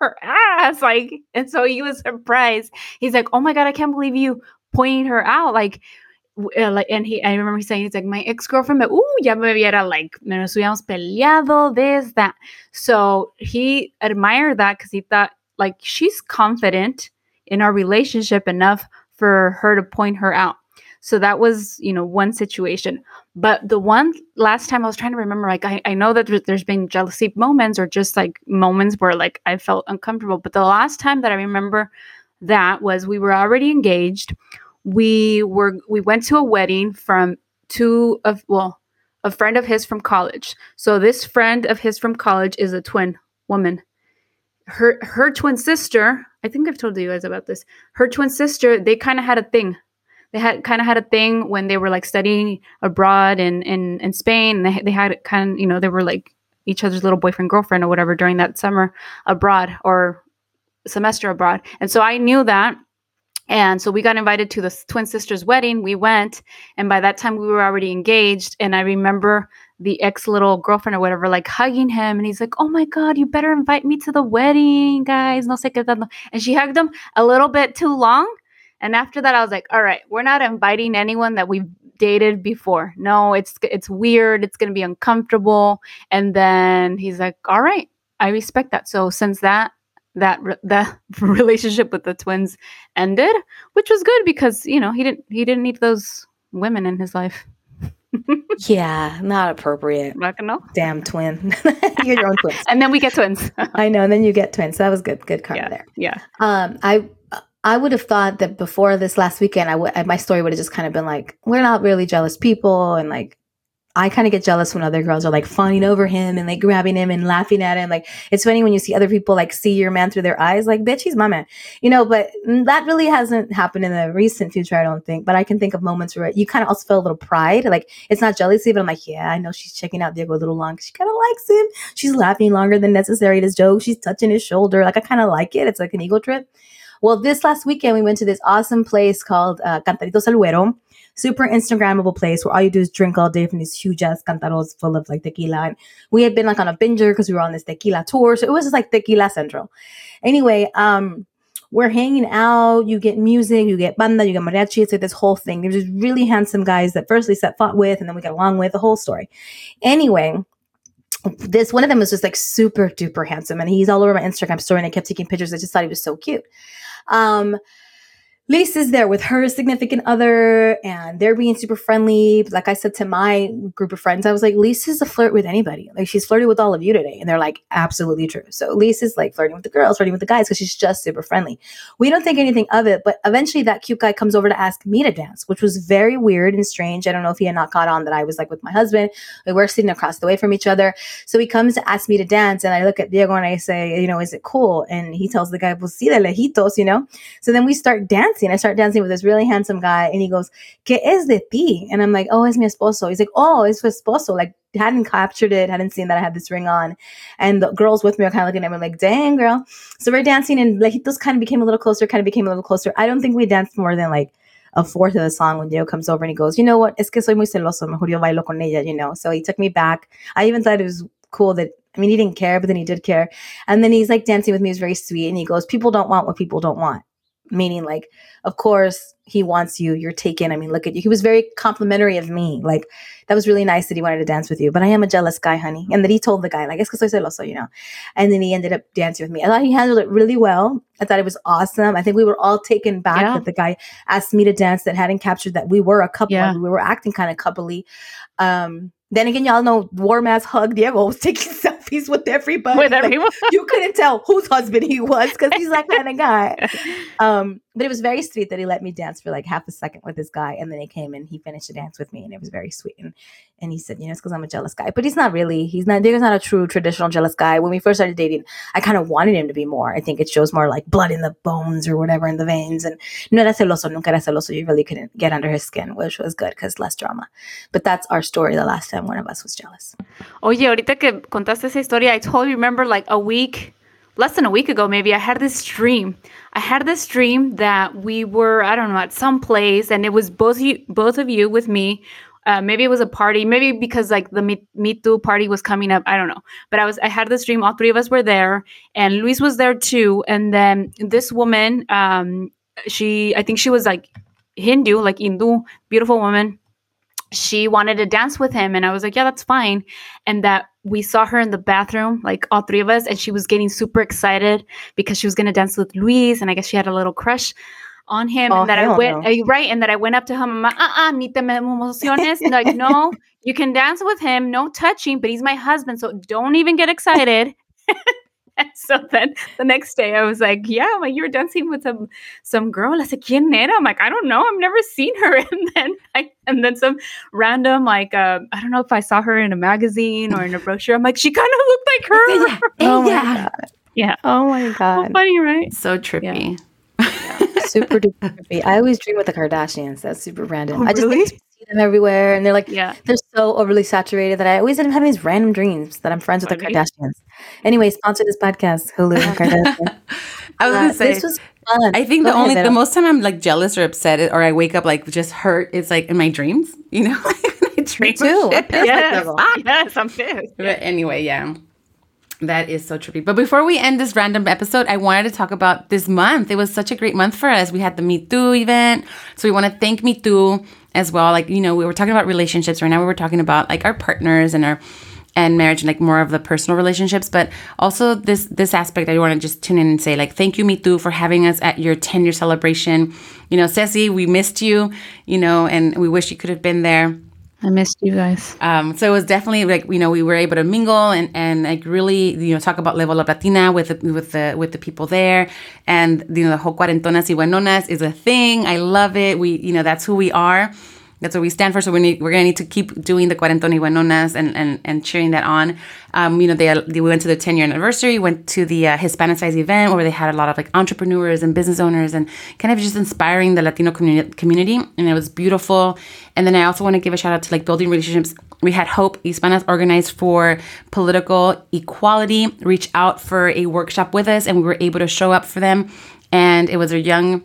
her ass like and so he was surprised he's like oh my god i can't believe you pointing her out like uh, like and he I remember saying he's like my ex-girlfriend uh ya me hubiera like nos hubiéramos peleado this that so he admired that because he thought like she's confident in our relationship enough for her to point her out. So that was, you know, one situation. But the one last time I was trying to remember, like, I, I know that there's been jealousy moments or just like moments where like I felt uncomfortable. But the last time that I remember that was we were already engaged. We were, we went to a wedding from two of, well, a friend of his from college. So this friend of his from college is a twin woman. Her her twin sister i think i've told you guys about this. Her twin sister they kind of had a thing. They had kind of had a thing when they were like studying abroad in in, in spain. They, they had kind of you know they were like each other's little boyfriend girlfriend or whatever during that summer abroad or semester abroad. And so i knew that and so we got invited to the twin sister's wedding we went and by that time we were already engaged and i remember the ex little girlfriend or whatever, like hugging him. And he's like, Oh my God, you better invite me to the wedding, guys. No sé qué. And she hugged him a little bit too long. And after that, I was like, All right, we're not inviting anyone that we've dated before. No, it's it's weird. It's gonna be uncomfortable. And then he's like, All right, I respect that. So since that that that relationship with the twins ended, which was good because you know he didn't he didn't need those women in his life yeah, not appropriate. Not gonna know. Damn twin. You're your own twins. and then we get twins. I know, and then you get twins. So that was good. Good karma yeah, there. Yeah. Um, I I would have thought that before this last weekend, I would my story would have just kind of been like, we're not really jealous people, and like I kind of get jealous when other girls are like fawning over him and like grabbing him and laughing at him. Like it's funny when you see other people like see your man through their eyes, like, bitch, he's my man, you know, but that really hasn't happened in the recent future, I don't think. But I can think of moments where you kind of also feel a little pride. Like it's not jealousy, but I'm like, yeah, I know she's checking out Diego a little long. She kind of likes him. She's laughing longer than necessary at his joke. She's touching his shoulder. Like I kind of like it. It's like an ego trip. Well, this last weekend, we went to this awesome place called uh, Cantaritos El super Instagrammable place where all you do is drink all day from these huge ass cantaros full of like tequila. And we had been like on a binger because we were on this tequila tour. So it was just like tequila central. Anyway, um, we're hanging out. You get music, you get banda, you get mariachi. It's like this whole thing. There's just really handsome guys that first we set fought with, and then we got along with the whole story. Anyway, this one of them was just like super duper handsome, and he's all over my Instagram story, and I kept taking pictures. I just thought he was so cute. Um, Lisa's there with her significant other and they're being super friendly. Like I said to my group of friends, I was like, Lisa's a flirt with anybody. Like she's flirting with all of you today. And they're like, absolutely true. So Lisa's like flirting with the girls, flirting with the guys because she's just super friendly. We don't think anything of it, but eventually that cute guy comes over to ask me to dance, which was very weird and strange. I don't know if he had not caught on that I was like with my husband. We were sitting across the way from each other. So he comes to ask me to dance and I look at Diego and I say, you know, is it cool? And he tells the guy, well, sí, de lejitos, you know? So then we start dancing dancing. I start dancing with this really handsome guy, and he goes, "¿Qué es de ti?" And I'm like, "Oh, es mi esposo." He's like, "Oh, es su esposo." Like hadn't captured it, hadn't seen that I had this ring on, and the girls with me are kind of looking at me like, "Dang, girl." So we're dancing, and like those kind of became a little closer, kind of became a little closer. I don't think we danced more than like a fourth of the song when Diego comes over and he goes, you know what, es que soy muy celoso, mejor yo bailo con ella, you know. So he took me back. I even thought it was cool that I mean he didn't care, but then he did care. And then he's like dancing with me, he's very sweet, and he goes, people don't want what people don't want meaning like of course he wants you you're taken. I mean look at you. He was very complimentary of me. Like that was really nice that he wanted to dance with you. But i am a jealous guy honey. And then he told the guy like es que soy celoso you know. And then he ended up dancing with me. I thought he handled it really well. I thought it was awesome. I think we were all taken back Yeah. that the guy asked me to dance that hadn't captured that we were a couple. Yeah. we were acting kind of coupley. Um then again y'all know warm ass hug diego was taking selfies with everybody with Like, you couldn't tell whose husband he was because he's that kind of guy. Um, but it was very sweet that he let me dance for like half a second with this guy, and then he came and he finished the dance with me, and it was very sweet. And and he said, you know, it's because I'm a jealous guy, but he's not really. He's not. Diego's not a true traditional jealous guy. When we first started dating, I kind of wanted him to be more. I think it shows more like blood in the bones or whatever in the veins, and no era celoso, nunca era celoso. You really couldn't get under his skin, which was good because less drama. But that's our story. The last time one of us was jealous. Oye, ahorita que contaste esa historia, I totally remember like a week, less than a week ago, maybe, I had this dream. I had this dream that we were, I don't know, at some place, and it was both you, both of you with me. Uh, maybe it was a party, maybe because like the mitú party was coming up. I don't know. But I was, I had this dream. All three of us were there, and Luis was there too. And then this woman, um, she, I think she was like Hindu, like Hindu, beautiful woman she wanted to dance with him and i was like yeah that's fine and that we saw her in the bathroom like all three of us and she was getting super excited because she was going to dance with luis and i guess she had a little crush on him Oh, and that i went no. uh, right and that i went up to him and I'm like, uh-uh ni te me emociones like no you can dance with him no touching but he's my husband so don't even get excited so then the next day I was like, yeah, I'm like you were dancing with some some girl. I said, ¿Quién era? I'm like, I don't know. I've never seen her. And then I and then some random like uh, I don't know if I saw her in a magazine or in a brochure. I'm like, she kind of looked like her. Oh my Yeah. god! Yeah. Oh my How god! funny, right? So trippy. super duper creepy. I always dream with the Kardashians. That's super random. Oh, I just really? See them everywhere, and they're like Yeah. they're so overly saturated that I always end up having these random dreams that I'm friends with the Kardashians. Anyway, sponsor this podcast, Hulu and Kardashian. I was Uh, gonna say. this was fun. I think Go the ahead, only the most time I'm like jealous or upset or I wake up like just hurt is like in my dreams. You know, I dream of too. Yes. Yes, I'm pissed. But anyway, yeah. That is so trippy. But before we end this random episode, I wanted to talk about this month. It was such a great month for us. We had the mitú event. So we want to thank mitú as well. Like, you know, we were talking about relationships. Right now we were talking about like our partners and our and marriage and like more of the personal relationships. But also this this aspect I want to just tune in and say, like, thank you, Too, for having us at your 10 year celebration. You know, Ceci, we missed you, you know, and we wish you could have been there. I missed you guys. Um, so it was definitely like you know we were able to mingle and and like really you know talk about Level Up Latina with the, with the with the people there, and you know the whole cuarentonas y buenonas is a thing. I love it. We you know that's who we are. That's what we stand for. So we need, we're gonna need to keep doing the cuarentonas y buenonas and and and cheering that on. Um, you know they, they went to the 10 year anniversary, went to the uh, Hispanicized event where they had a lot of like entrepreneurs and business owners and kind of just inspiring the Latino community community, and it was beautiful. And then I also want to give a shout out to like building relationships. We had Hope Hispanas organized for political equality reach out for a workshop with us, and we were able to show up for them. And it was a young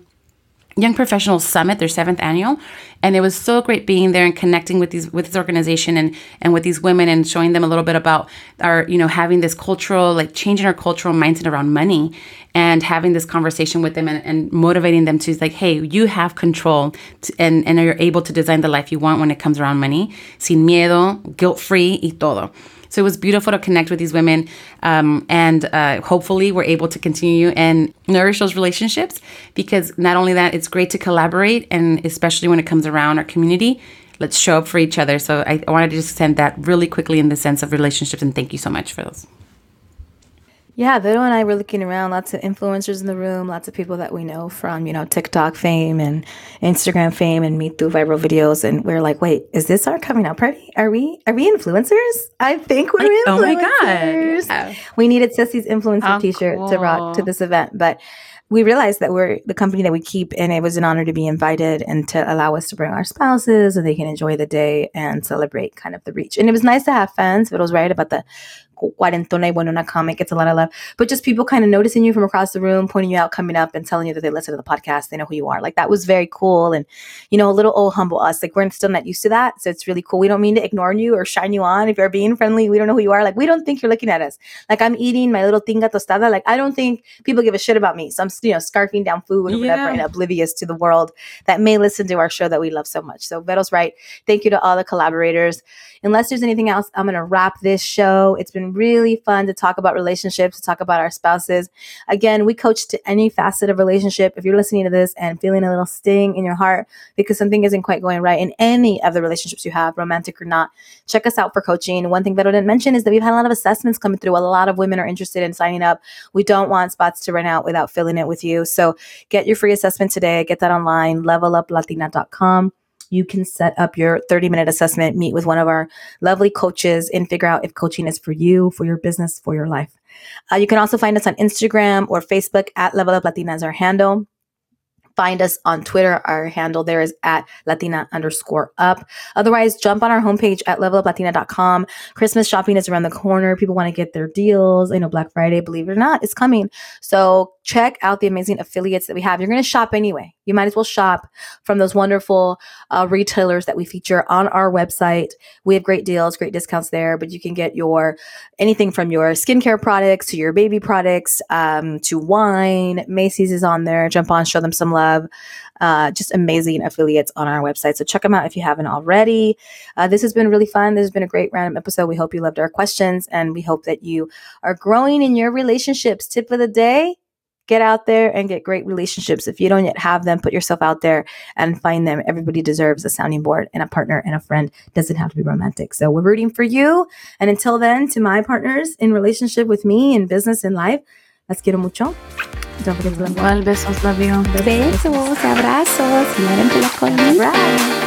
Young Professionals Summit, their seventh annual, and it was so great being there and connecting with these with this organization and and with these women and showing them a little bit about our you know having this cultural like changing our cultural mindset around money and having this conversation with them and, and motivating them to like hey you have control to, and and you're able to design the life you want when it comes around money sin miedo guilt free y todo. So it was beautiful to connect with these women, um, and uh, hopefully we're able to continue and nourish those relationships. Because not only that, it's great to collaborate, and especially when it comes around our community, let's show up for each other. So I, wanted to just send that really quickly in the sense of relationships, and thank you so much for those. Yeah, Vero and I were looking around, lots of influencers in the room, lots of people that we know from, you know, TikTok fame and Instagram fame and meet through viral videos. And we are like, wait, is this our coming out party? Are we are we influencers? I think we're influencers. oh my God. Yeah. We needed Ceci's influencer How t-shirt to rock to this event. But we realized that we're the company that we keep and it was an honor to be invited and to allow us to bring our spouses and they can enjoy the day and celebrate kind of the reach. And it was nice to have fans. But it was right about the Cuarentona y Buenona comic gets a lot of love, but just people kind of noticing you from across the room, pointing you out, coming up and telling you that they listen to the podcast. They know who you are. Like that was very cool. And, you know, a little old humble us. Like we're still not used to that. So it's really cool. We don't mean to ignore you or shine you on. If you're being friendly, we don't know who you are. Like we don't think you're looking at us. Like I'm eating my little tinga tostada. Like I don't think people give a shit about me. So I'm, you know, scarfing down food or whatever Yeah. and oblivious to the world that may listen to our show that we love so much. So Vero's right. Thank you to all the collaborators. Unless there's anything else, I'm going to wrap this show. It's been really fun to talk about relationships, to talk about our spouses. Again, we coach to any facet of relationship. If you're listening to this and feeling a little sting in your heart because something isn't quite going right in any of the relationships you have, romantic or not, check us out for coaching. One thing that I didn't mention is that we've had a lot of assessments coming through. A lot of women are interested in signing up. We don't want spots to run out without filling it with you. So get your free assessment today. Get that online, leveluplatina.com. You can set up your 30 minute assessment, meet with one of our lovely coaches, and figure out if coaching is for you, for your business, for your life. Uh, you can also find us on Instagram or Facebook at Level Up Latina is our handle. Find us on Twitter. Our handle there is at Latina underscore up. Otherwise, jump on our homepage at leveluplatina.com. Christmas shopping is around the corner. People want to get their deals. I know Black Friday, believe it or not, is coming. So check out the amazing affiliates that we have. You're going to shop anyway. You might as well shop from those wonderful uh, retailers that we feature on our website. We have great deals, great discounts there, but you can get your anything from your skincare products to your baby products um, to wine. Macy's is on there. Jump on, show them some love. Uh, just amazing affiliates on our website. So check them out if you haven't already. Uh, this has been really fun. This has been a great random episode. We hope you loved our questions and we hope that you are growing in your relationships. Tip of the day get out there and get great relationships. If you don't yet have them, put yourself out there and find them. Everybody deserves a sounding board and a partner and a friend. Doesn't have to be romantic. So we're rooting for you. And until then, to my partners in relationship with me in business and life, let's quiero mucho. Don't forget to love Igual, besos, love you. Besos, abrazos, y la cola.